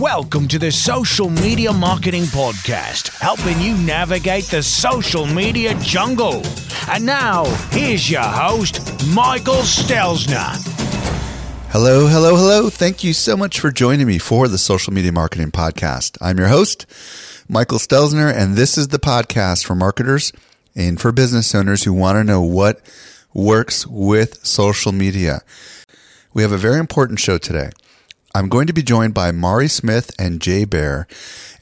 Welcome to the Social Media Marketing Podcast, helping you navigate the social media jungle. And now, here's your host, Michael Stelzner. Hello, hello, hello. Thank you so much for joining me for the Social Media Marketing Podcast. I'm your host, Michael Stelzner, and this is the podcast for marketers and for business owners who want to know what works with social media. We have a very important show today. I'm going to be joined by Mari Smith and Jay Baer,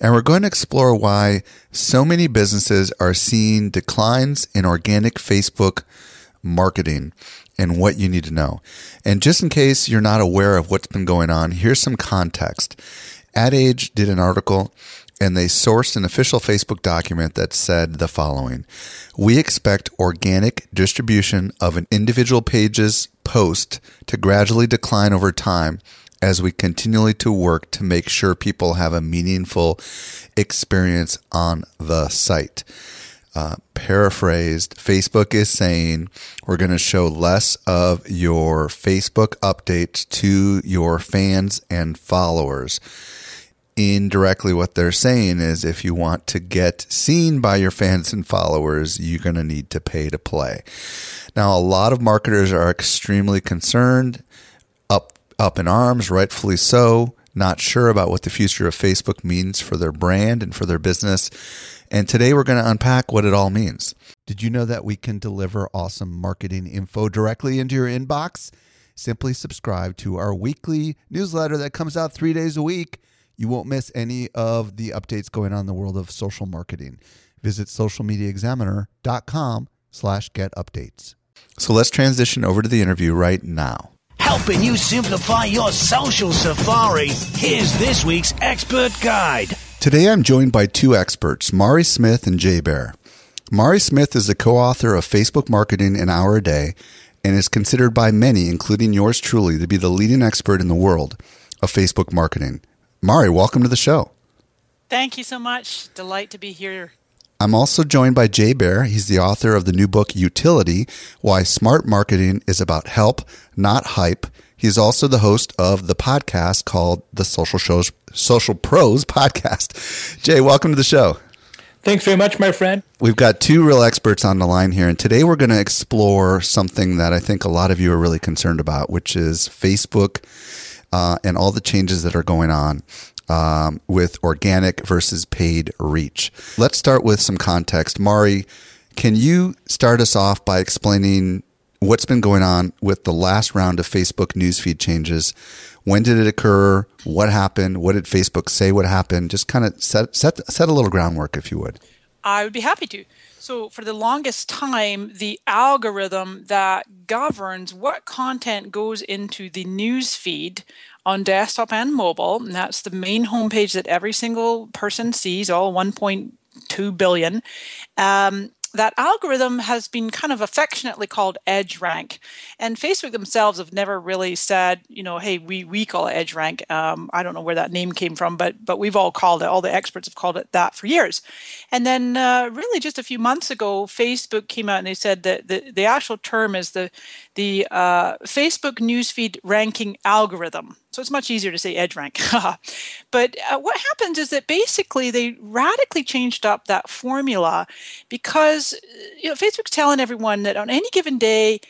and we're going to explore why so many businesses are seeing declines in organic Facebook marketing and what you need to know. And just in case you're not aware of what's been going on, here's some context. Ad Age did an article and they sourced an official Facebook document that said the following We expect organic distribution of an individual page's post to gradually decline over time as we continually to work to make sure people have a meaningful experience on the site. Uh, paraphrased, Facebook is saying we're going to show less of your Facebook updates to your fans and followers. Indirectly, what they're saying is if you want to get seen by your fans and followers, you're going to need to pay to play. Now, a lot of marketers are extremely concerned up in arms, rightfully so, not sure about what the future of Facebook means for their brand and for their business. And today we're going to unpack what it all means. Did you know that we can deliver awesome marketing info directly into your inbox? Simply subscribe to our weekly newsletter that comes out three days a week. You won't miss any of the updates going on in the world of social marketing. Visit socialmediaexaminer.com slash get updates. So let's transition over to the interview right now helping you simplify your social safari. Here's this week's expert guide. Today I'm joined by two experts, Mari Smith and Jay Baer. Mari Smith is the co author of Facebook Marketing an Hour a Day and is considered by many, including yours truly, to be the leading expert in the world of Facebook marketing. Mari, welcome to the show. Thank you so much. Delight to be here. I'm also joined by Jay Baer. He's the author of the new book, Utility Why Smart Marketing is About Help, Not Hype. He's also the host of the podcast called the Social Shows, Social Pros Podcast. Jay, welcome to the show. Thanks very much, my friend. We've got two real experts on the line here, and today we're going to explore something that I think a lot of you are really concerned about, which is Facebook uh, and all the changes that are going on um, with organic versus paid reach. Let's start with some context. Mari, can you start us off by explaining what's been going on with the last round of Facebook newsfeed changes? When did it occur? What happened? What did Facebook say would happen? Just kind of set, set, set a little groundwork, if you would. I would be happy to. So, for the longest time, the algorithm that governs what content goes into the news feed on desktop and mobile. And that's the main homepage that every single person sees, all 1.2 billion. Um, that algorithm has been kind of affectionately called edge rank. And facebook themselves have never really said you know hey we, we call it edge rank. Um, i don't know where that name came from but but we've all called it all the experts have called it that for years. And then uh, really just a few months ago facebook came out and they said that the, the actual term is the the uh, facebook newsfeed ranking algorithm so it's much easier to say edge rank. but uh, what happens is that basically they radically changed up that formula because uh, you know Facebook's telling everyone that on any given day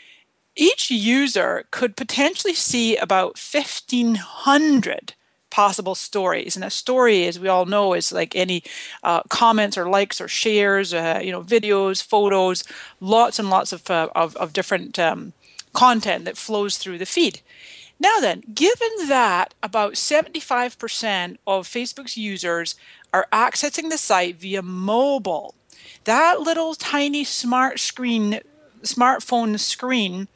each user could potentially see about 1500 possible stories and a story as we all know is like any uh, comments or likes or shares uh, you know videos photos lots and lots of, uh, of, of, different um, content that flows through the feed now, then, given that about 75% of Facebook's users are accessing the site via mobile, that little tiny smart screen, smartphone screen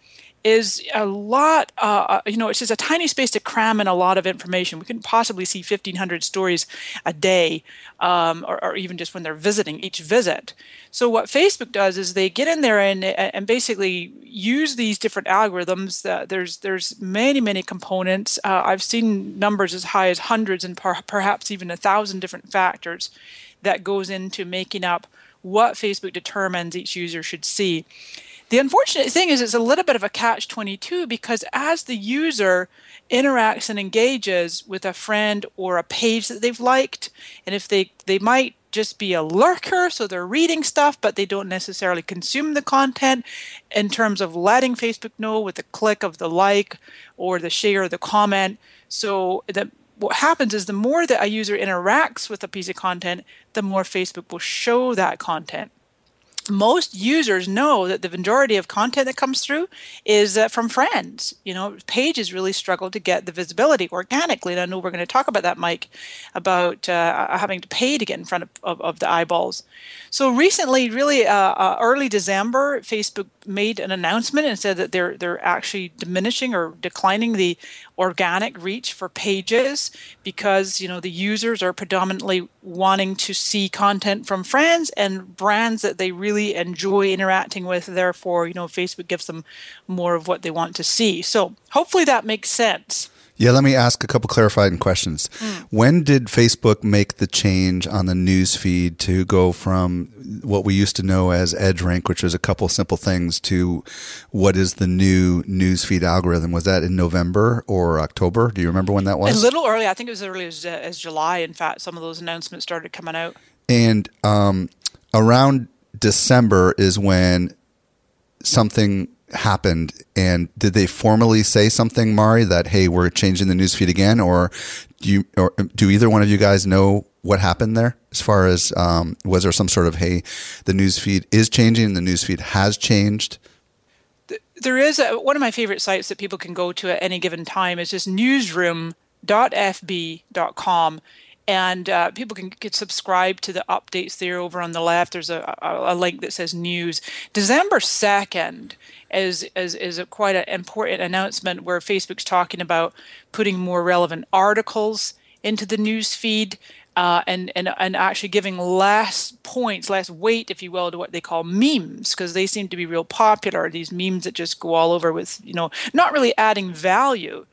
is a lot, uh, uh, you know, it's just a tiny space to cram in a lot of information. We couldn't possibly see 1,500 stories a day, um, or, or, even just when they're visiting each visit. So, what Facebook does is they get in there and, and basically use these different algorithms. Uh, there's, there's many, many components. Uh, I've seen numbers as high as hundreds and per- perhaps even a thousand different factors that goes into making up what Facebook determines each user should see. The unfortunate thing is, it's a little bit of a catch 22 because as the user interacts and engages with a friend or a page that they've liked, and if they, they might just be a lurker, so they're reading stuff, but they don't necessarily consume the content in terms of letting Facebook know with the click of the like or the share or the comment. So that what happens is the more that a user interacts with a piece of content, the more Facebook will show that content most users know that the majority of content that comes through is uh, from friends. You know, pages really struggle to get the visibility organically. And I know we're going to talk about that, Mike, about uh, having to pay to get in front of, of, of the eyeballs. So recently, really uh, uh early December, Facebook made an announcement and said that they're they're actually diminishing or declining the organic reach for pages because you know the users are predominantly wanting to see content from friends and brands that they really enjoy interacting with. Therefore you know facebook gives them more of what they want to see. So hopefully that makes sense yeah, let me ask a couple clarifying questions. Mm. When did Facebook make the change on the news feed to go from what we used to know as edge rank, which was a couple simple things, to what is the new news feed algorithm? Was that in November or October? Do you remember when that was? A little early. I think it was as early as, uh, as July. In fact, some of those announcements started coming out. And um, around December is when something happened? And did they formally say something mari that hey we're changing the newsfeed again? Or do you or do either one of you guys know what happened there as far as um, was there some sort of hey the newsfeed is changing the newsfeed has changed? There is a, one of my favorite sites that people can go to at any given time is just newsroom.fb.com and uh, people can get subscribe to the updates there over on the left there's a, a, a link that says news december 2nd is is, is a quite an important announcement where facebook's talking about putting more relevant articles into the news feed uh, and, and and actually giving less points, less weight, if you will, to what they call memes, because they seem to be real popular. These memes that just go all over with, you know, not really adding value.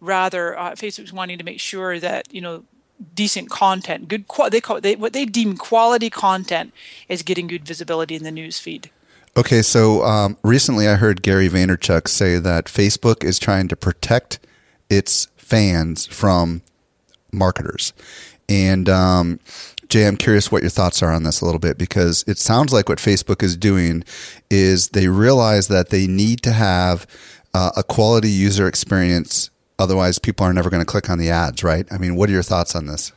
Rather, uh, Facebook's wanting to make sure that you know decent content, good they call they what they deem quality content is getting good visibility in the news feed. Okay, so um, recently I heard Gary Vaynerchuk say that Facebook is trying to protect its fans from marketers, and um, Jay, I'm curious what your thoughts are on this a little bit because it sounds like what Facebook is doing is they realize that they need to have uh, a quality user experience Otherwise, people are never going to click on the ads, right? I mean, what are your thoughts on this?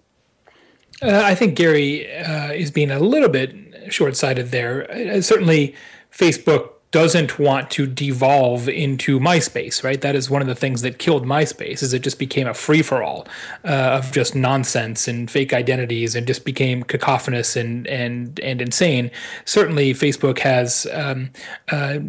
Uh, I think Gary uh, is being a little bit short sighted there. Uh, certainly, Facebook doesn't want to devolve into MySpace, right? That is one of the things that killed MySpace is it just became a free for all uh, of just nonsense and fake identities and just became cacophonous and and and insane. Certainly, Facebook has um, uh,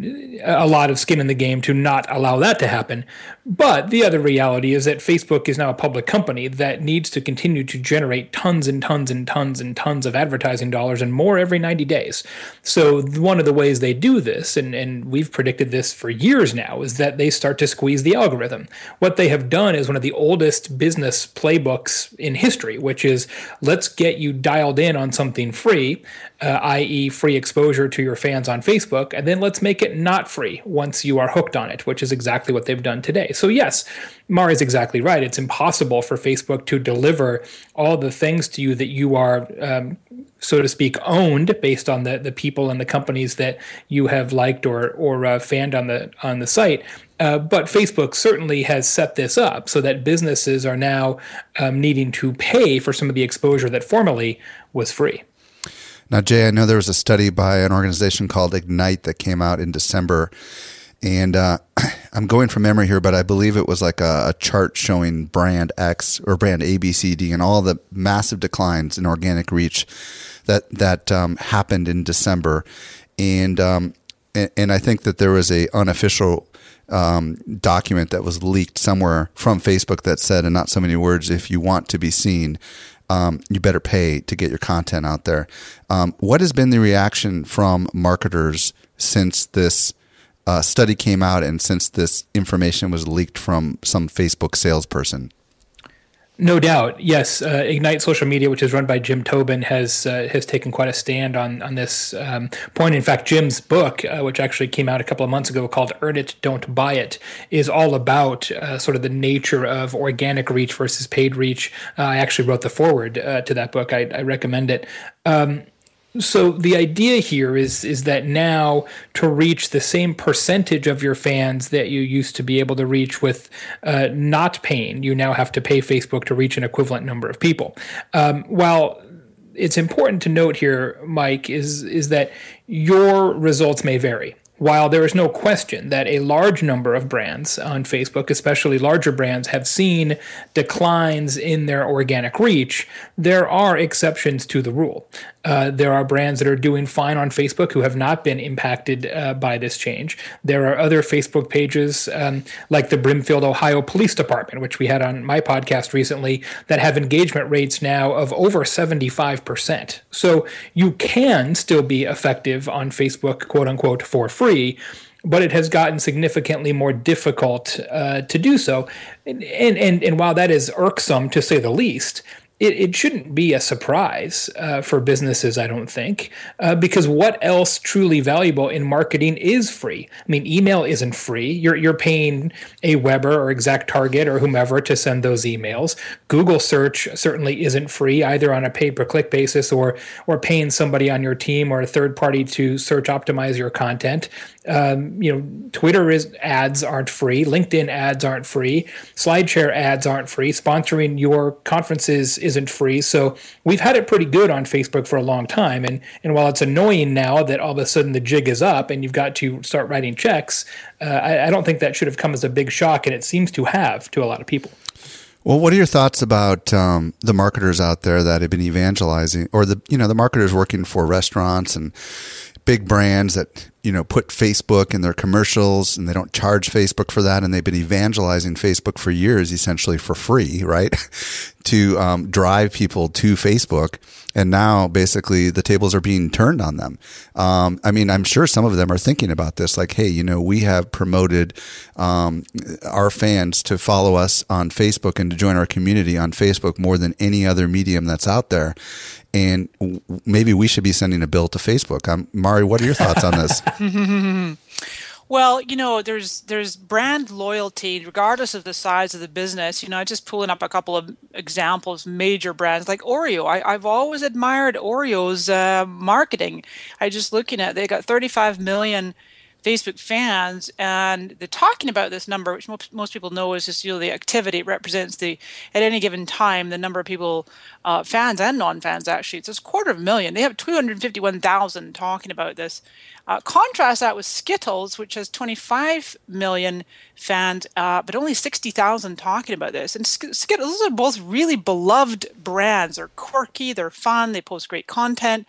a lot of skin in the game to not allow that to happen. But the other reality is that Facebook is now a public company that needs to continue to generate tons and tons and tons and tons of advertising dollars and more every 90 days. So one of the ways they do this and and, we've predicted this for years now, is that they start to squeeze the algorithm. What they have done is one of the oldest business playbooks in history, which is let's get you dialed in on something free, uh, i.e., free exposure to your fans on Facebook, and then let's make it not free once you are hooked on it, which is exactly what they've done today. So, yes, Mari is exactly right. It's impossible for Facebook to deliver all the things to you that you are um, so to speak, owned based on the the people and the companies that you have liked or or uh, fanned on the on the site. Uh, but Facebook certainly has set this up so that businesses are now um, needing to pay for some of the exposure that formerly was free. Now, Jay, I know there was a study by an organization called Ignite that came out in December. And uh, I'm going from memory here, but I believe it was like a, a, chart showing brand X or brand ABCD and all the massive declines in organic reach that that um, happened in December, and um, and, and, I think that there was a unofficial um, document that was leaked somewhere from Facebook that said, in not so many words, if you want to be seen, um, you better pay to get your content out there. Um, what has been the reaction from marketers since this uh, study came out and since this information was leaked from some Facebook salesperson? No doubt, yes. Uh, Ignite Social Media, which is run by Jim Tobin, has uh, has taken quite a stand on on this um, point. In fact, Jim's book, uh, which actually came out a couple of months ago, called "Earn It, Don't Buy It," is all about uh, sort of the nature of organic reach versus paid reach. Uh, I actually wrote the foreword uh, to that book. I, I recommend it. Um, so the idea here is is that now to reach the same percentage of your fans that you used to be able to reach with uh, not paying, you now have to pay Facebook to reach an equivalent number of people. Um, while it's important to note here, Mike, is is that your results may vary while there is no question that a large number of brands on Facebook, especially larger brands, have seen declines in their organic reach, there are exceptions to the rule. Uh, there are brands that are doing fine on Facebook who have not been impacted uh, by this change. There are other Facebook pages um, like the Brimfield, Ohio Police Department, which we had on my podcast recently, that have engagement rates now of over 75%. So you can still be effective on Facebook, quote unquote, for free but it has gotten significantly more difficult uh, to do so. And, and, and while that is irksome to say the least, it, it shouldn't be a surprise uh, for businesses, I don't think, uh, because what else truly valuable in marketing is free? I mean, email isn't free. You're you're paying Aweber or Exact Target or whomever to send those emails. Google search certainly isn't free either on a pay per click basis or or paying somebody on your team or a third party to search optimize your content. Um, you know, Twitter is ads aren't free. LinkedIn ads aren't free. SlideShare ads aren't free. Sponsoring your conferences isn't free. So we've had it pretty good on Facebook for a long time. And and while it's annoying now that all of a sudden the jig is up and you've got to start writing checks, uh, I, I don't think that should have come as a big shock, and it seems to have to a lot of people. Well, what are your thoughts about um, the marketers out there that have been evangelizing, or the you know the marketers working for restaurants and big brands that you know put Facebook in their commercials and they don't charge Facebook for that and they've been evangelizing Facebook for years essentially for free right to um, drive people to Facebook and now basically the tables are being turned on them um, I mean I'm sure some of them are thinking about this like hey you know we have promoted um, our fans to follow us on Facebook and to join our community on Facebook more than any other medium that's out there and maybe we should be sending a bill to Facebook. Um, Mari, what are your thoughts on this? Well, you know, there's there's brand loyalty regardless of the size of the business. You know, just pulling up a couple of examples, major brands like Oreo. I, have always admired Oreo's uh, marketing. I just looking at they got 35 million Facebook fans, and they're talking about this number, which most, most people know is just you know the activity. It represents the at any given time the number of people, uh, fans and non-fans actually. It's a quarter of a million. They have 251,000 talking about this. Uh, contrast that with Skittles, which has 25 million fans, uh, but only 60,000 talking about this. And Skittles, are both really beloved brands. They're quirky, they're fun, they post great content.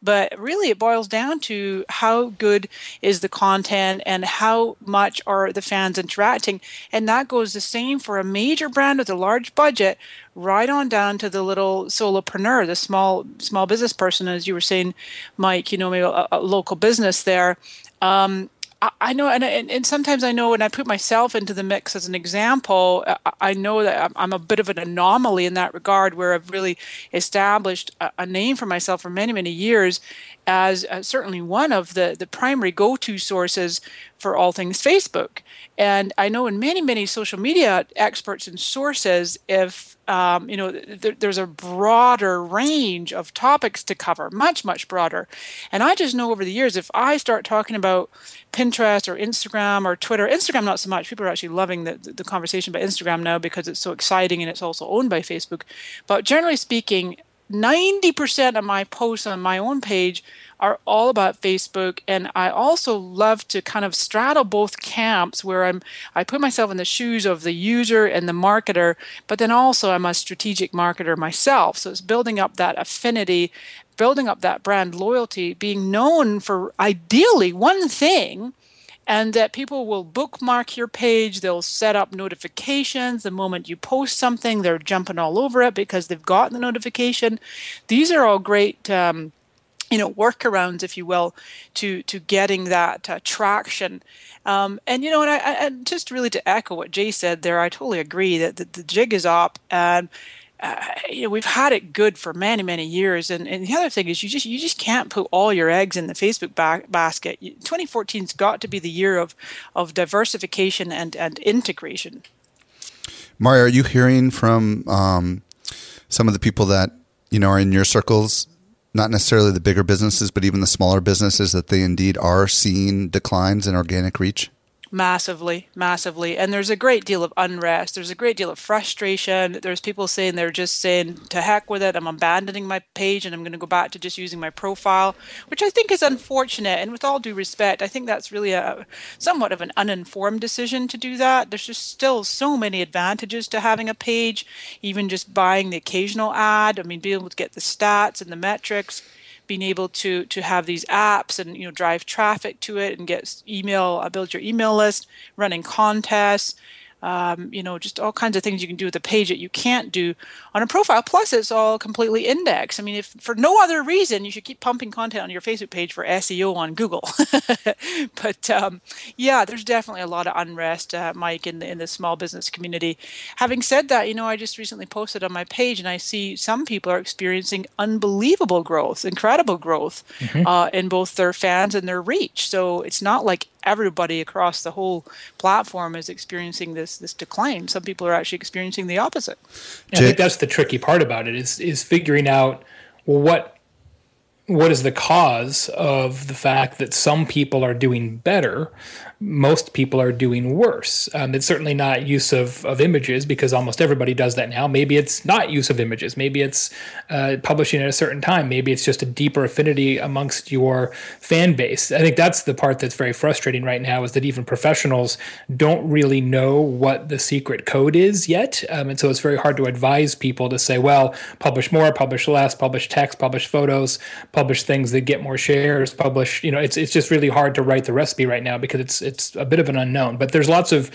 But really, it boils down to how good is the content and how much are the fans interacting. And that goes the same for a major brand with a large budget right on down to the little solopreneur, the small small business person, as you were saying, Mike. You know, maybe a, a local business there. Um, I, know, and, and, sometimes I know when I put myself into the mix as an example, I know that I'm a bit of an anomaly in that regard, where I've really established a, name for myself for many, many years as certainly one of the, the primary go to sources for all things Facebook. And I know in many, many social media experts and sources, if um, you know, th- there's a broader range of topics to cover, much, much broader. And I just know over the years, if I start talking about Pinterest or Instagram or Twitter, Instagram not so much. People are actually loving the, the conversation about Instagram now because it's so exciting and it's also owned by Facebook. But generally speaking, 90% of my posts on my own page are all about Facebook and I also love to kind of straddle both camps where I'm I put myself in the shoes of the user and the marketer but then also I'm a strategic marketer myself so it's building up that affinity building up that brand loyalty, being known for ideally one thing, and that people will bookmark your page. They'll set up notifications. The moment you post something, they're jumping all over it because they've gotten the notification. These are all great. Um, you know workarounds if you will to to getting that uh, traction. Um, and you know and I, I, just really to echo what jay said there i totally agree that the, the jig is up and uh, you know we've had it good for many many years. And, and the other thing is you just you just can't put all your eggs in the facebook ba- basket. 2014's got to be the year of of diversification and and integration. Mari are you hearing from um, some of the people that you know are in your circles not necessarily the bigger businesses, but even the smaller businesses that they indeed are seeing declines in organic reach? Massively, massively. And there's a great deal of unrest. There's a great deal of frustration. There's people saying they're just saying, to heck with it, I'm abandoning my page and I'm going to go back to just using my profile, which I think is unfortunate. And with all due respect, I think that's really a somewhat of an uninformed decision to do that. There's just still so many advantages to having a page, even just buying the occasional ad. I mean, being able to get the stats and the metrics being able to to have these apps and you know drive traffic to it and get email uh, build your email list running contests um, you know, just all kinds of things you can do with a page that you can't do on a profile. Plus, it's all completely indexed. I mean, if for no other reason, you should keep pumping content on your Facebook page for SEO on Google. but um, yeah, there's definitely a lot of unrest, uh, Mike, in the in the small business community. Having said that, you know, I just recently posted on my page, and I see some people are experiencing unbelievable growth, incredible growth mm-hmm. uh, in both their fans and their reach. So it's not like everybody across the whole platform is experiencing this this decline. Some people are actually experiencing the opposite. I think that's the tricky part about it is is figuring out well what what is the cause of the fact that some people are doing better most people are doing worse. Um, it's certainly not use of, of images because almost everybody does that now. Maybe it's not use of images. Maybe it's uh, publishing at a certain time. Maybe it's just a deeper affinity amongst your fan base. I think that's the part that's very frustrating right now is that even professionals don't really know what the secret code is yet. Um, and so it's very hard to advise people to say, well, publish more, publish less, publish text, publish photos, publish things that get more shares, publish, you know, it's, it's just really hard to write the recipe right now because it's, it's a bit of an unknown. But there's lots of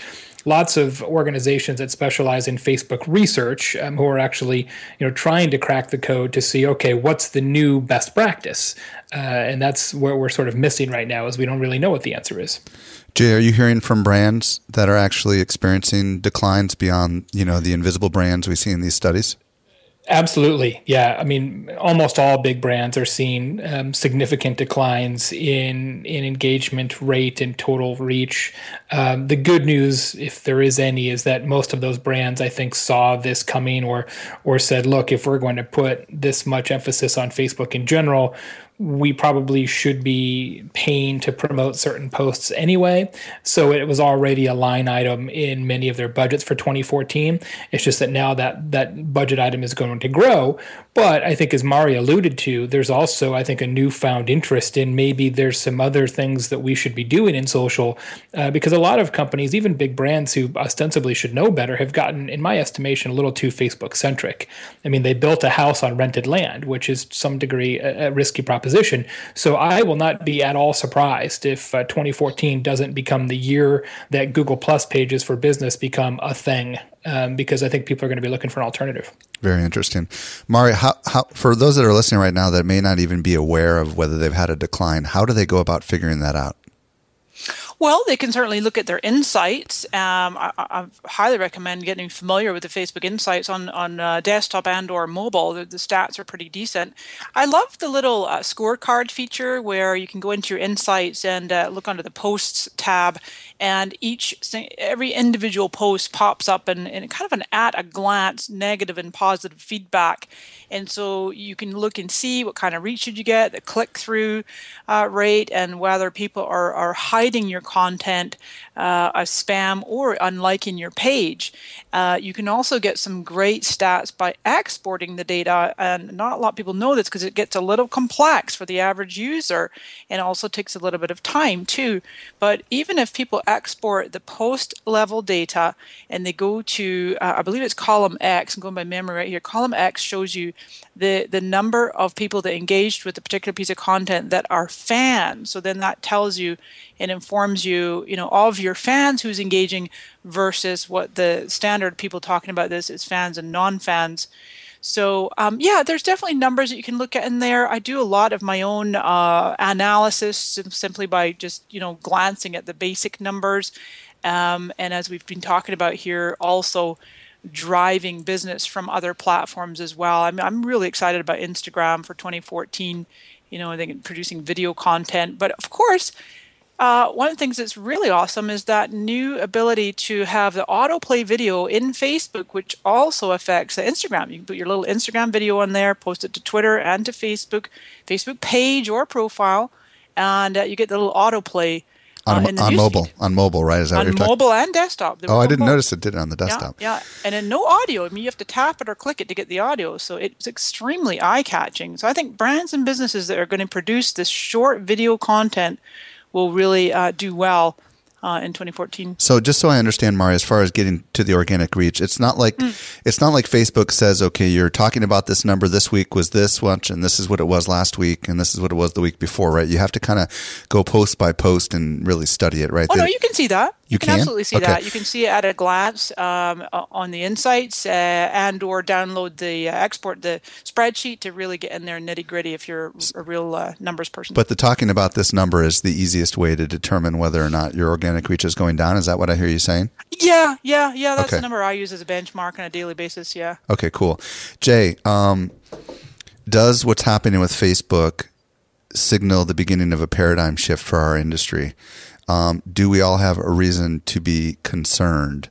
lots of organizations that specialize in Facebook research um, who are actually you know trying to crack the code to see okay what's the new best practice, uh, and that's where we're sort of missing right now is we don't really know what the answer is. Jay, are you hearing from brands that are actually experiencing declines beyond you know the invisible brands we see in these studies? Absolutely. Yeah. I mean, almost all big brands are seeing um, significant declines in, in engagement rate and total reach. Um, the good news, if there is any, is that most of those brands, I think, saw this coming or, or said, look, if we're going to put this much emphasis on Facebook in general, we probably should be paying to promote certain posts anyway. So it was already a line item in many of their budgets for 2014. It's just that now that that budget item is going to grow. But I think, as Mari alluded to, there's also, I think, a newfound interest in maybe there's some other things that we should be doing in social uh, because a lot of companies, even big brands who ostensibly should know better, have gotten, in my estimation, a little too Facebook centric. I mean, they built a house on rented land, which is some degree a, a risky proposition position. So I will not be at all surprised if uh, 2014 doesn't become the year that Google Plus pages for business become a thing, um, because I think people are going to be looking for an alternative. Very interesting, Mari. How, how for those that are listening right now that may not even be aware of whether they've had a decline, how do they go about figuring that out? Well, they can certainly look at their insights. Um, I, I, highly recommend getting familiar with the Facebook Insights on on uh, desktop and or mobile. The, the, stats are pretty decent. I love the little uh, scorecard feature where you can go into your insights and uh, look under the posts tab, and each every individual post pops up in, in kind of an at a glance negative and positive feedback and so you can look and see what kind of reach did you get, the click through uh, rate, and whether people are, are hiding your content uh, spam or unliking your page. Uh, you can also get some great stats by exporting the data, and not a lot of people know this because it gets a little complex for the average user and also takes a little bit of time too. But even if people export the post level data and they go to, uh, I believe it's column X, I'm going by memory right here, column X shows you the, the number of people that engaged with a particular piece of content that are fans. So then that tells you and informs you, you know, all of your fans who's engaging versus what the standard people talking about this is fans and non-fans. So um, yeah, there's definitely numbers that you can look at in there. I do a lot of my own uh, analysis simply by just you know glancing at the basic numbers, um, and as we've been talking about here, also driving business from other platforms as well. I'm I'm really excited about Instagram for 2014. You know, I think producing video content, but of course uh, one of the things that's really awesome is that new ability to have the autoplay video in Facebook, which also affects the Instagram. You can put your little Instagram video on there, post it to Twitter and to Facebook, Facebook page or profile, and uh, you get the little autoplay. Uh, on, on mobile, feed. on mobile, right? Is that on mobile and desktop? Oh, I didn't notice it did it on the desktop. Yeah, yeah, and then no audio. I mean, you have to tap it or click it to get the audio, so it's extremely eye-catching. So I think brands and businesses that are going to produce this short video content will really uh, do well uh, in 2014. So just so I understand, Mari, as far as getting to the organic reach, it's not like mm. it's not like Facebook says, okay, you're talking about this number this week was this much, and this is what it was last week, and this is what it was the week before, right? You have to kind of go post by post and really study it, right? Oh the, no, you can see that. You, can, can, absolutely see okay. that. You can see it at a glance um, on the insights, uh, and or download the uh, export the spreadsheet to really get in there nitty gritty if you're a real uh, numbers person. But the talking about this number is the easiest way to determine whether or not your organic reach is going down. Is that what I hear you saying? Yeah, yeah, yeah. That's okay. the number I use as a benchmark on a daily basis. Yeah. Okay, cool. Jay, um, does what's happening with Facebook signal the beginning of a paradigm shift for our industry? Um, do we all have a reason to be concerned?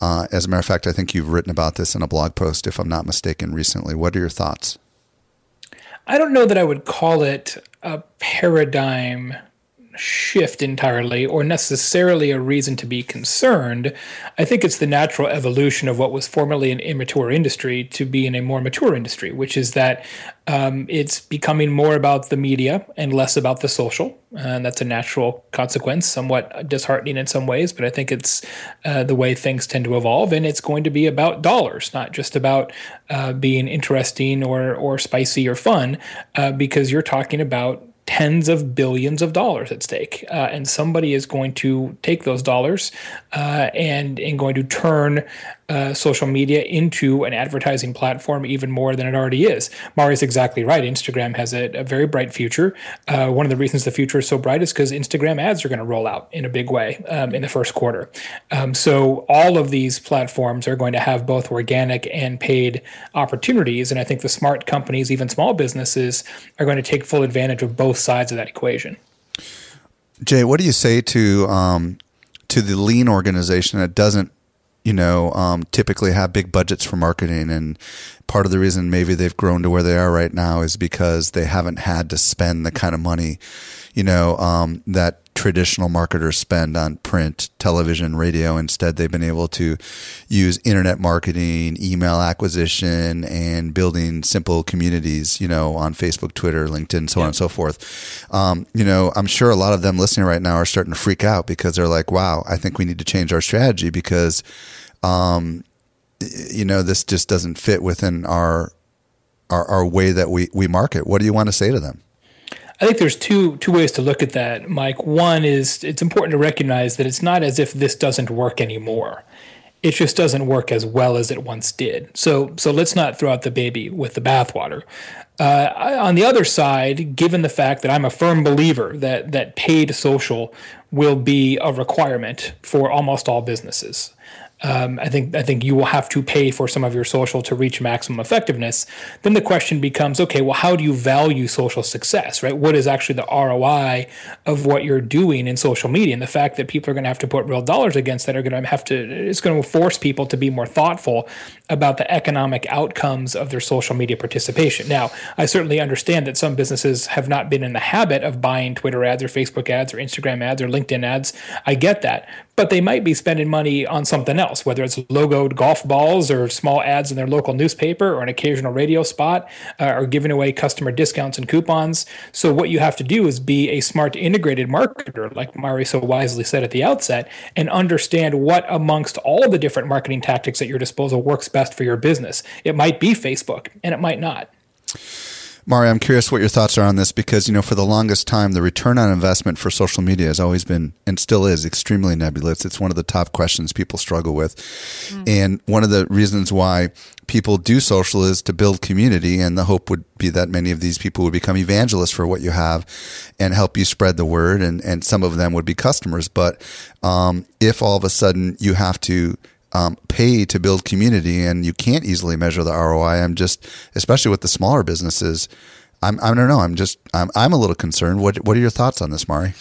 Uh, as a matter of fact, I think you've written about this in a blog post, if I'm not mistaken, recently. What are your thoughts? I don't know that I would call it a paradigm shift entirely or necessarily a reason to be concerned. I think it's the natural evolution of what was formerly an immature industry to be in a more mature industry, which is that um, it's becoming more about the media and less about the social. And that's a natural consequence, somewhat disheartening in some ways, but I think it's uh, the way things tend to evolve. And it's going to be about dollars, not just about uh, being interesting or, or spicy or fun, uh, because you're talking about tens of billions of dollars at stake, uh, and somebody is going to take those dollars uh, and and going to turn uh, social media into an advertising platform even more than it already is. Mari's exactly right. Instagram has a, a very bright future. Uh, one of the reasons the future is so bright is because Instagram ads are going to roll out in a big way um, in the first quarter. Um, so all of these platforms are going to have both organic and paid opportunities, and I think the smart companies, even small businesses, are going to take full advantage of both sides of that equation. Jay, what do you say to um, to the lean organization that doesn't you know, um, typically have big budgets for marketing. And part of the reason maybe they've grown to where they are right now is because they haven't had to spend the kind of money, you know, um, that traditional marketers spend on print, television, radio. Instead, they've been able to use internet marketing, email acquisition, and building simple communities, you know, on Facebook, Twitter, LinkedIn, so yeah. on and so forth. Um, you know, I'm sure a lot of them listening right now are starting to freak out because they're like, wow, I think we need to change our strategy because, um, you know, this just doesn't fit within our, our, our way that we, we market. What do you want to say to them? I think there's two two ways to look at that, Mike. One is it's important to recognize that it's not as if this doesn't work anymore. It just doesn't work as well as it once did. So so let's not throw out the baby with the bathwater. Uh, on the other side, given the fact that I'm a firm believer that that paid social will be a requirement for almost all businesses, um, I think I think you will have to pay for some of your social to reach maximum effectiveness. Then the question becomes, okay, well, how do you value social success, right? What is actually the ROI of what you're doing in social media? And the fact that people are going to have to put real dollars against that are going to have to it's going to force people to be more thoughtful about the economic outcomes of their social media participation. Now, I certainly understand that some businesses have not been in the habit of buying Twitter ads or Facebook ads or Instagram ads or LinkedIn ads. I get that but they might be spending money on something else, whether it's logoed golf balls or small ads in their local newspaper or an occasional radio spot uh, or giving away customer discounts and coupons. So, what you have to do is be a smart integrated marketer, like Mari so wisely said at the outset, and understand what amongst all the different marketing tactics at your disposal works best for your business. It might be Facebook and it might not. Mari, I'm curious what your thoughts are on this because, you know, for the longest time, the return on investment for social media has always been and still is extremely nebulous. It's one of the top questions people struggle with. Mm. And one of the reasons why people do social is to build community. And the hope would be that many of these people would become evangelists for what you have and help you spread the word. And, and some of them would be customers. But um, if all of a sudden you have to um, pay to build community and you can't easily measure the ROI. I'm just, especially with the smaller businesses, I'm, I don't know. I'm just, I'm, I'm a little concerned. What, what are your thoughts on this, Mari?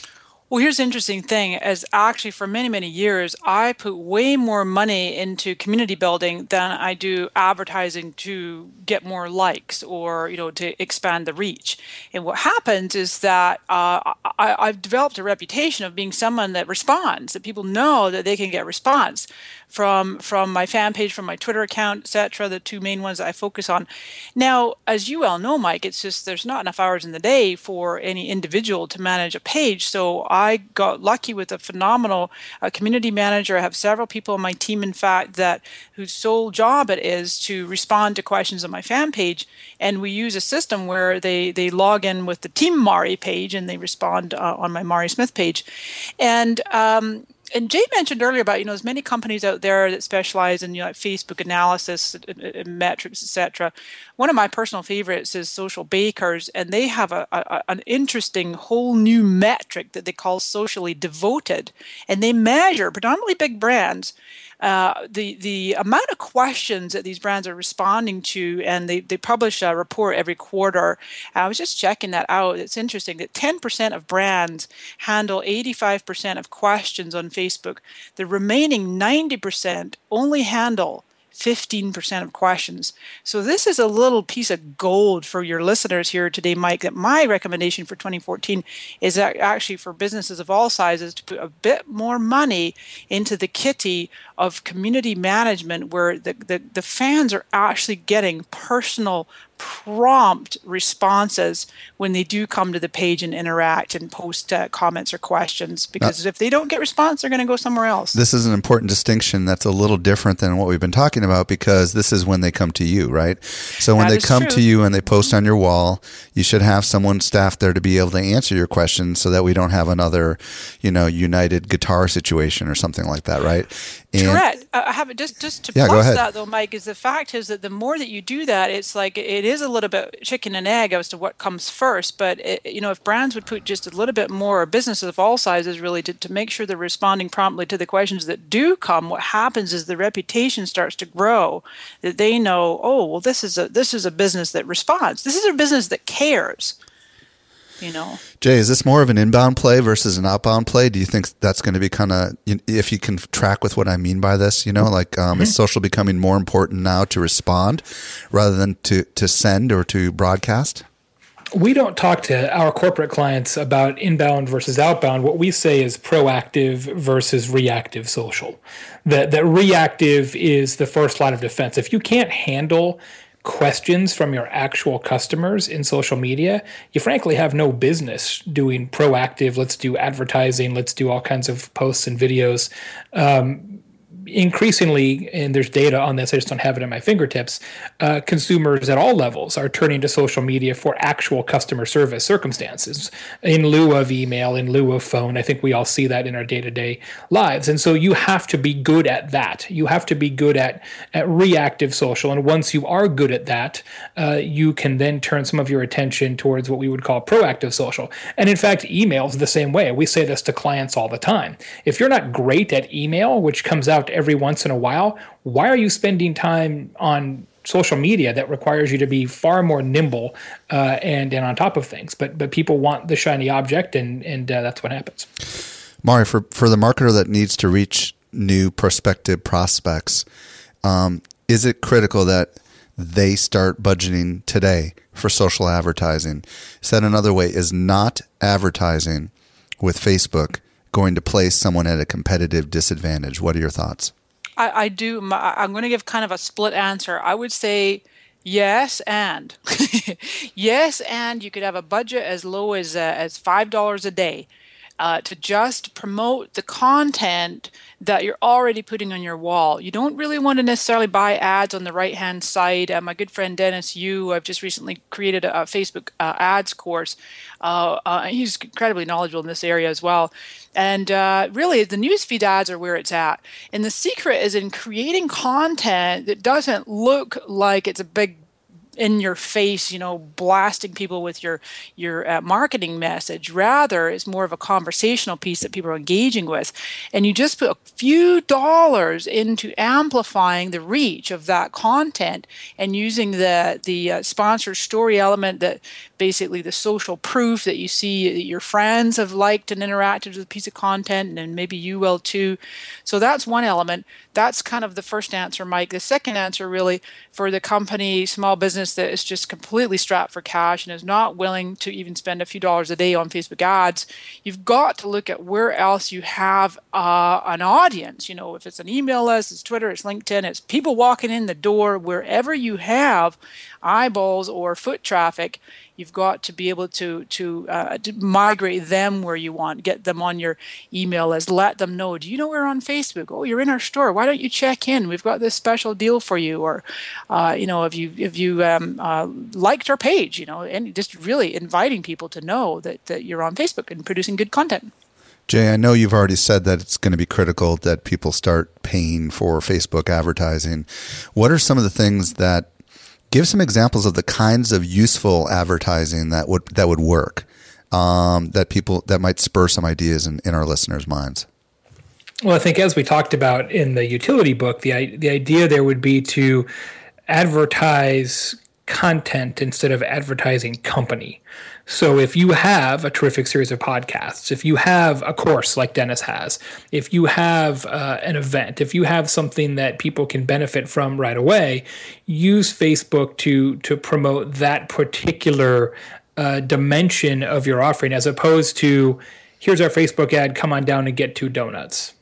Well, here's the interesting thing as actually for many, many years, I put way more money into community building than I do advertising to get more likes or, you know, to expand the reach. And what happens is that uh, I, I've developed a reputation of being someone that responds, that people know that they can get response from from my fan page, from my Twitter account, etc. The two main ones I focus on. Now, as you well know, Mike, it's just there's not enough hours in the day for any individual to manage a page. So I got lucky with a phenomenal uh, community manager. I have several people on my team, in fact, that whose sole job it is to respond to questions on my fan page, and we use a system where they they log in with the Team Mari page and they respond uh, on my Mari Smith page, and um, and Jay mentioned earlier about you know there's many companies out there that specialize in you know like Facebook analysis, and, metrics, etc. One of my personal favorites is Social Bakers, and they have a, a, an interesting whole new metric that they call socially devoted, and they measure predominantly big brands uh, the the amount of questions that these brands are responding to, and they, they publish a report every quarter. I was just checking that out. It's interesting that 10% of brands handle 85% of questions on Facebook. The remaining 90% only handle 15% of questions. So this is a little piece of gold for your listeners here today, Mike, that my recommendation for 2014 is that actually for businesses of all sizes to put a bit more money into the kitty of community management where the, the, the fans are actually getting personal prompt responses when they do come to the page and interact and post uh, comments or questions because if they don't get response they're going to go somewhere else this is an important distinction that's a little different than what we've been talking about because this is when they come to you right so when that they come true. to you and they post on your wall you should have someone staffed there to be able to answer your questions so that we don't have another you know united guitar situation or something like that right and Correct. I have just just to yeah, plus that though, Mike. Is the fact is that the more that you do that, it's like it is a little bit chicken and egg as to what comes first. But it, you know, if brands would put just a little bit more, businesses of all sizes really to, to make sure they're responding promptly to the questions that do come, what happens is the reputation starts to grow. That they know, oh well, this is a this is a business that responds. This is a business that cares you know. Jay, is this more of an inbound play versus an outbound play? Do you think that's going to be kind of, if you can track with what I mean by this, you know, like um, mm-hmm. is social becoming more important now to respond rather than to, to send or to broadcast? we don't talk to our corporate clients about inbound versus outbound. What we say is proactive versus reactive social. That that reactive is the first line of defense. If you can't handle questions from your actual customers in social media, you frankly have no business doing proactive, let's do advertising, let's do all kinds of posts and videos. Um, increasingly, and there's data on this, I just don't have it at my fingertips, uh, consumers at all levels are turning to social media for actual customer service circumstances in lieu of email, in lieu of phone. I think we all see that in our day to day lives. And so you have to be good at that. You have to be good at, at reactive social. And once you are good at that, uh, you can then turn some of your attention towards what we would call proactive social. And in fact, email is the same way. We say this to clients all the time. If you're not great at email, which comes out every once in a while. Why are you spending time on social media that requires you to be far more nimble uh, and and on top of things. But but people want the shiny object, and and uh, that's what happens. Mari, for for the marketer that needs to reach new prospective prospects, um, is it critical that they start budgeting today for social advertising? Said another way, is not advertising with Facebook going to place someone at a competitive disadvantage? What are your thoughts? I, I do. I'm going to give kind of a split answer. I would say yes and yes and you could have a budget as low as uh, as five dollars a day uh, to just promote the content that you're already putting on your wall. You don't really want to necessarily buy ads on the right hand side. Uh, my good friend Dennis Yu, I've just recently created a, a Facebook uh, ads course. Uh, uh, he's incredibly knowledgeable in this area as well. And uh, really, the newsfeed ads are where it's at. And the secret is in creating content that doesn't look like it's a big in your face, you know, blasting people with your your uh, marketing message. Rather, it's more of a conversational piece that people are engaging with, and you just put a few dollars into amplifying the reach of that content and using the the uh, sponsored story element that basically the social proof that you see that your friends have liked and interacted with a piece of content, and maybe you will too. So that's one element. That's kind of the first answer, Mike. The second answer, really, for the company, small business that is just completely strapped for cash and is not willing to even spend a few dollars a day on Facebook ads, you've got to look at where else you have uh, an audience. You know, if it's an email list, it's Twitter, it's LinkedIn, it's people walking in the door, wherever you have eyeballs or foot traffic, you've got to be able to to, uh, to, migrate them where you want, get them on your email list, let them know. Do you know we're on Facebook? Oh, you're in our store. Why don't you check in? We've got this special deal for you. Or, uh, you know, if you if you um, uh, liked our page, you know, and just really inviting people to know that that you're on Facebook and producing good content. Jay, I know you've already said that it's going to be critical that people start paying for Facebook advertising. What are some of the things that give some examples of the kinds of useful advertising that would that would work um, that people that might spur some ideas in, in our listeners' minds. Well, I think as we talked about in the utility book, the the idea there would be to advertise content instead of advertising company. So if you have a terrific series of podcasts, if you have a course like Dennis has, if you have uh, an event, if you have something that people can benefit from right away, use Facebook to to promote that particular uh, dimension of your offering, as opposed to here's our Facebook ad, come on down and get two donuts.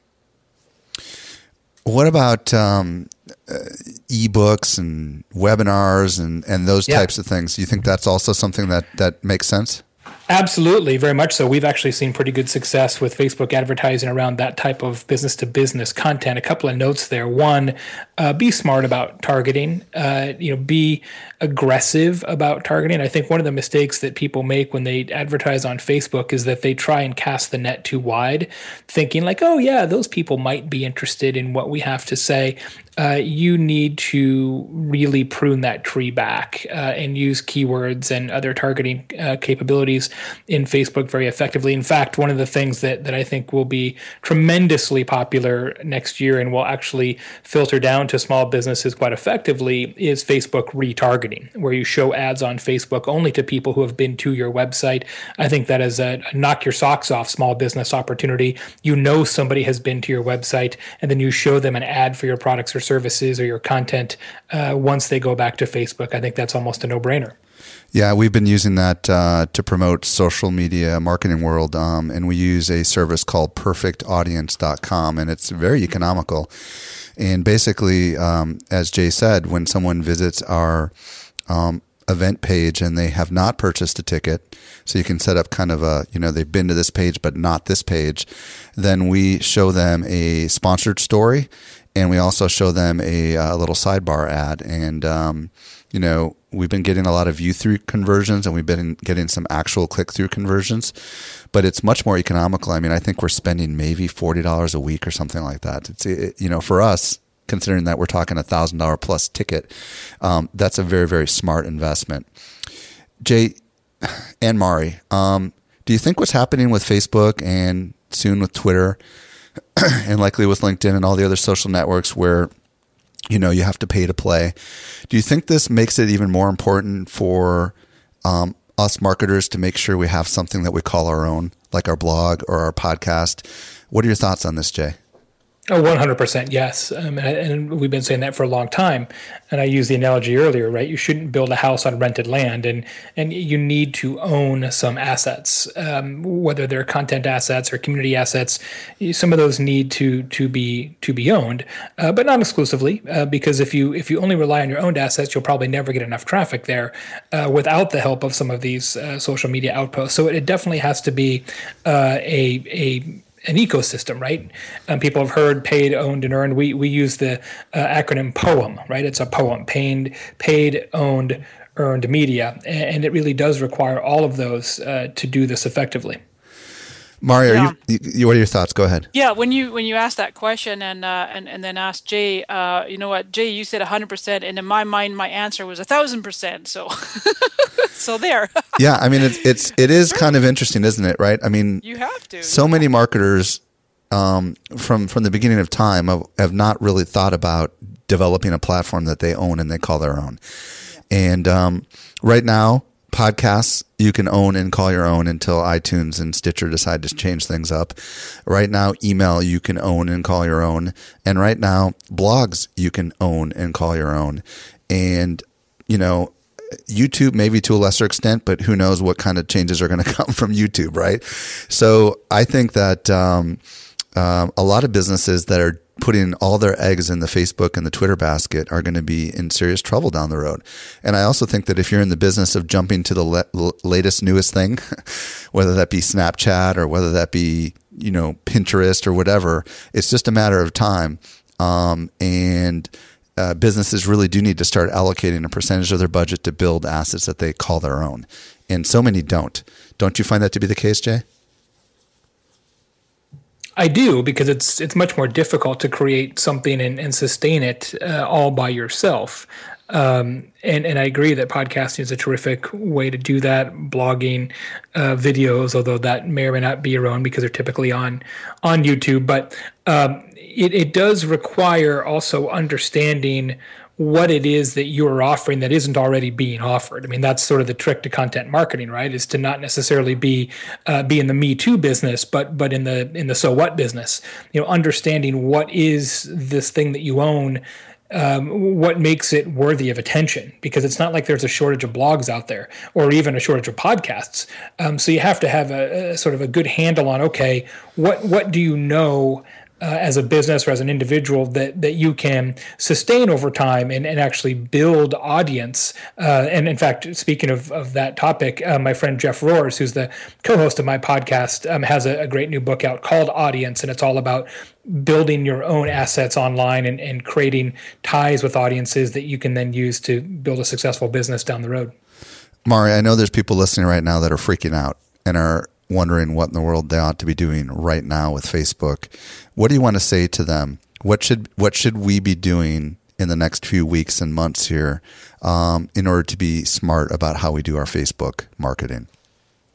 What about um, uh, ebooks and webinars and, and those yeah. types of things? Do you think that's also something that, that makes sense? Absolutely, very much so. We've actually seen pretty good success with Facebook advertising around that type of business to business content. A couple of notes there. One, uh, be smart about targeting. Uh, you know, be aggressive about targeting. I think one of the mistakes that people make when they advertise on Facebook is that they try and cast the net too wide, thinking like, "Oh yeah, those people might be interested in what we have to say." Uh, you need to really prune that tree back uh, and use keywords and other targeting uh, capabilities in Facebook very effectively. In fact, one of the things that, that I think will be tremendously popular next year and will actually filter down to small businesses quite effectively is Facebook retargeting, where you show ads on Facebook only to people who have been to your website. I think that is a, a knock your socks off small business opportunity. You know somebody has been to your website, and then you show them an ad for your products or services or your content uh, once they go back to Facebook. I think that's almost a no brainer. Yeah, we've been using that uh, to promote social media marketing world, um, and we use a service called PerfectAudience.com, and it's very economical. And basically, um, as Jay said, when someone visits our um, event page and they have not purchased a ticket, so you can set up kind of a, you know, they've been to this page but not this page, then we show them a sponsored story and we also show them a, a little sidebar ad. And, um, you know, we've been getting a lot of view through conversions and we've been getting some actual click through conversions, but it's much more economical. I mean, I think we're spending maybe $40 a week or something like that. It's, it, you know, for us, considering that we're talking a thousand dollar plus ticket, um, that's a very, very smart investment. Jay and Mari, um, do you think what's happening with Facebook and soon with Twitter and likely with LinkedIn and all the other social networks where you know you have to pay to play. Do you think this makes it even more important for um, us marketers to make sure we have something that we call our own, like our blog or our podcast? What are your thoughts on this, Jay? Oh, 100% yes. Um, and, and, we've been saying that for a long time. And I used the analogy earlier, right? You shouldn't build a house on rented land and, and you need to own some assets, um, whether they're content assets or community assets. Some of those need to, to be, to be owned, uh, but not exclusively, uh, because if you, if you only rely on your owned assets, you'll probably never get enough traffic there uh, without the help of some of these uh, social media outposts. So it definitely has to be uh, a, a, an ecosystem, right? Um, people have heard paid, owned, and earned. We we use the uh, acronym POEM, right? It's a poem: paid, paid, owned, earned media, and it really does require all of those uh, to do this effectively. Mario, yeah. you, you, what are your thoughts? Go ahead. Yeah, when you when you asked that question and uh, and and then asked Jay, uh, you know what, Jay, you said hundred percent, and in my mind, my answer was a thousand percent. So, so there. yeah, I mean, it's it's it is kind of interesting, isn't it? Right? I mean, you have to. So many marketers um, from from the beginning of time have, have, not really thought about developing a platform that they own and they call their own. Yeah. And um, right now, podcasts you can own and call your own until iTunes and Stitcher decide to change things up. Right now, email you can own and call your own. And right now, blogs you can own and call your own. And, you know, YouTube maybe to a lesser extent, but who knows what kind of changes are going to come from YouTube, right? So I think that um, um, a lot of businesses that are putting all their eggs in the Facebook and the Twitter basket are going to be in serious trouble down the road. And I also think that if you're in the business of jumping to the le- latest, newest thing, whether that be Snapchat or whether that be, you know, Pinterest or whatever, it's just a matter of time. Um, and uh, businesses really do need to start allocating a percentage of their budget to build assets that they call their own. And so many don't. Don't you find that to be the case, Jay? I do because it's it's much more difficult to create something and, and sustain it uh, all by yourself. Um, and and I agree that podcasting is a terrific way to do that. Blogging, uh, videos, although that may or may not be your own because they're typically on on YouTube, but um, it, it does require also understanding what it is that you're offering that isn't already being offered. I mean, that's sort of the trick to content marketing, right? Is to not necessarily be uh, be in the Me Too business, but but in the in the so what business. You know, understanding what is this thing that you own. Um, what makes it worthy of attention because it's not like there's a shortage of blogs out there or even a shortage of podcasts um, so you have to have a, a, sort of a good handle on okay what what do you know uh, as a business or as an individual that that you can sustain over time and, and actually build audience. Uh, and in fact, speaking of, of that topic, uh, my friend Jeff Rohrs, who's the co-host of my podcast, um, has a, a, great new book out called Audience, and it's all about building your own assets online and, and creating ties with audiences that you can then use to build a successful business down the road. Mari, I know there's people listening right now that are freaking out and are wondering what in the world they ought to be doing right now with Facebook. What do you want to say to them? What should what should we be doing in the next few weeks and months here um, in order to be smart about how we do our Facebook marketing?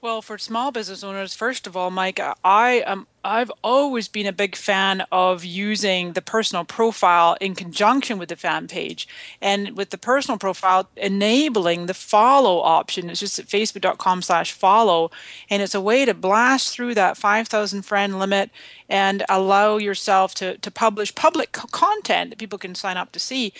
Well, for small business owners, first of all, Mike, I am I've always been a big fan of using the personal profile in conjunction with the fan page. And with the personal profile, enabling the follow option. It's just at facebook.com slash follow. And it's a way to blast through that 5,000 friend limit and allow yourself to, to publish public content that people can sign up to see,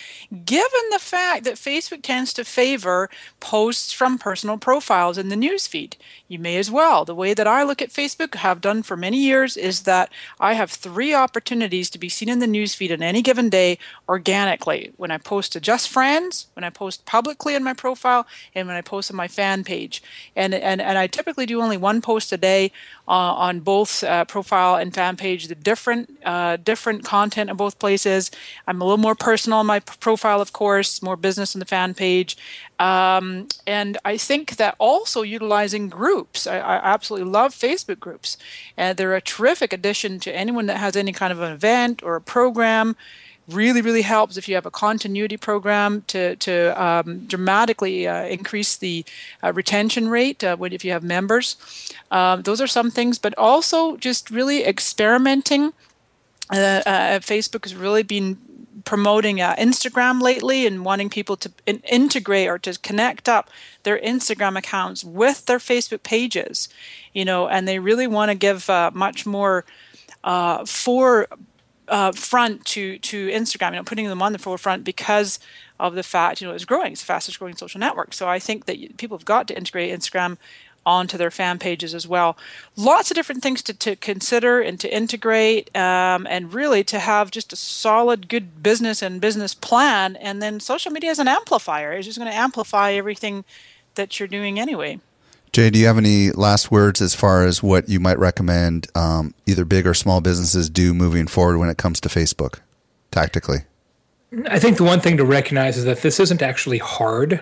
given the fact that Facebook tends to favor posts from personal profiles in the newsfeed. You may as well. The way that I look at Facebook, have done for many years, is that I have three opportunities to be seen in the newsfeed on any given day organically. When I post to just friends, when I post publicly in my profile, and when I post on my fan page. And and, and I typically do only one post a day uh, on both uh, profile and fan page. The different uh, different content in both places. I'm a little more personal on my profile, of course, more business in the fan page. Um, and I think that also utilizing groups. I, I, absolutely love Facebook groups, and they're a terrific addition to anyone that has any kind of an event or a program. Really, really helps if you have a continuity program to to um, dramatically uh, increase the uh, retention rate uh, if you have members. Um, those are some things, but also just really experimenting Uh, uh, Facebook has really been promoting uh, Instagram lately and wanting people to in- integrate or to connect up their Instagram accounts with their Facebook pages, you know, and they really want to give uh, much more uh, uh, front to to Instagram, you know, putting them on the forefront because of the fact you know it's growing, it's the fastest growing social network. So I think that people have got to integrate Instagram onto their fan pages as well. Lots of different things to, to consider and to integrate, um, and really to have just a solid, good business and business plan. And then social media is an amplifier; it's just going to amplify everything that you're doing anyway. Jay, do you have any last words as far as what you might recommend um, either big or small businesses do moving forward when it comes to Facebook tactically? I think the one thing to recognize is that this isn't actually hard.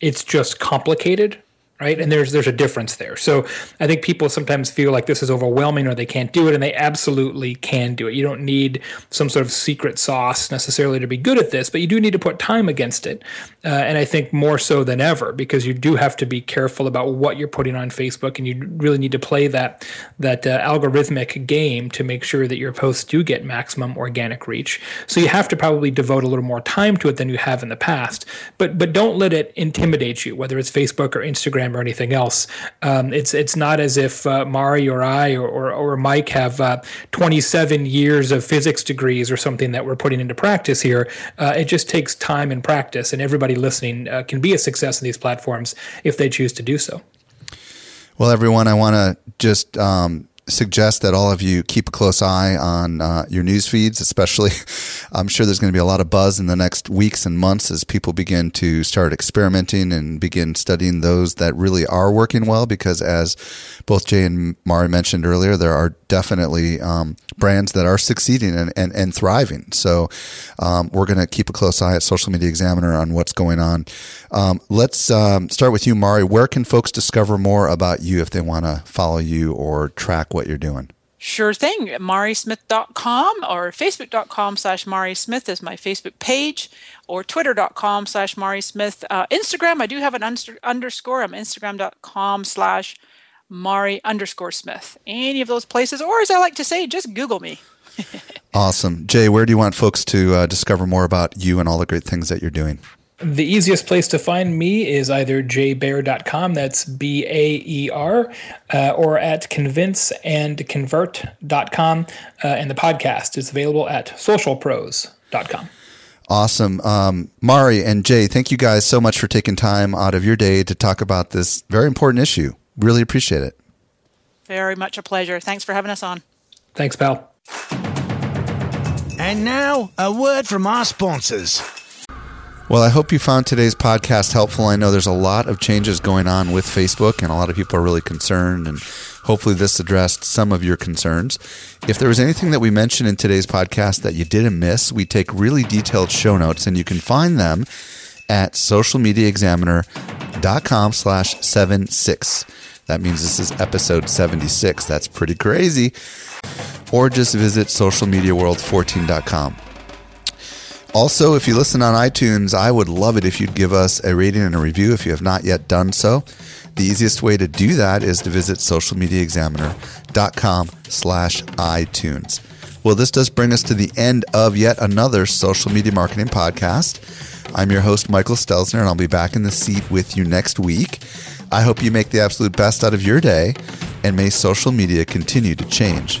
It's just complicated right? And there's there's a difference there. So i think people sometimes feel like this is overwhelming or they can't do it and they absolutely can do it. You don't need some sort of secret sauce necessarily to be good at this but you do need to put time against it uh, and i think more so than ever because you do have to be careful about what you're putting on facebook and you really need to play that that uh, algorithmic game to make sure that your posts do get maximum organic reach. So you have to probably devote a little more time to it than you have in the past but but don't let it intimidate you whether it's facebook or instagram Instagram or anything else. Um, it's it's not as if uh, Mari or I or, or, or Mike have uh, 27 years of physics degrees or something that we're putting into practice here. Uh, it just takes time and practice, and everybody listening uh, can be a success in these platforms if they choose to do so. Well, everyone, I want to just um, suggest that all of you keep a close eye on uh, your news feeds, especially. I'm sure there's going to be a lot of buzz in the next weeks and months as people begin to start experimenting and begin studying those that really are working well. Because as both Jay and Mari mentioned earlier, there are definitely um, brands that are succeeding and, and, and thriving. So um, we're going to keep a close eye at Social Media Examiner on what's going on. Um, let's um, start with you, Mari. Where can folks discover more about you if they want to follow you or track what you're doing? Sure thing. MariSmith.com or Facebook.com slash MariSmith is my Facebook page or Twitter.com slash MariSmith. Uh, Instagram, I do have an underscore. I'm Instagram.com slash Mari underscore Smith. Any of those places, or as I like to say, just Google me. awesome. Jay, where do you want folks to uh, discover more about you and all the great things that you're doing? The easiest place to find me is either jbaer.com, that's B A E R, uh, or at convinceandconvert.com. Uh, and the podcast is available at socialpros.com. Awesome. Um, Mari and Jay, thank you guys so much for taking time out of your day to talk about this very important issue. Really appreciate it. Very much a pleasure. Thanks for having us on. Thanks, pal. And now, a word from our sponsors. Well, I hope you found today's podcast helpful. I know there's a lot of changes going on with Facebook, and a lot of people are really concerned, and hopefully, this addressed some of your concerns. If there was anything that we mentioned in today's podcast that you didn't miss, we take really detailed show notes, and you can find them at socialmediaexaminer.com slash 76. That means this is episode 76. That's pretty crazy. Or just visit socialmediaworld14.com. Also, if you listen on iTunes, I would love it if you'd give us a rating and a review if you have not yet done so. The easiest way to do that is to visit socialmediaexaminer.com slash iTunes. Well, this does bring us to the end of yet another social media marketing podcast. I'm your host, Michael Stelzner, and I'll be back in the seat with you next week. I hope you make the absolute best out of your day, and may social media continue to change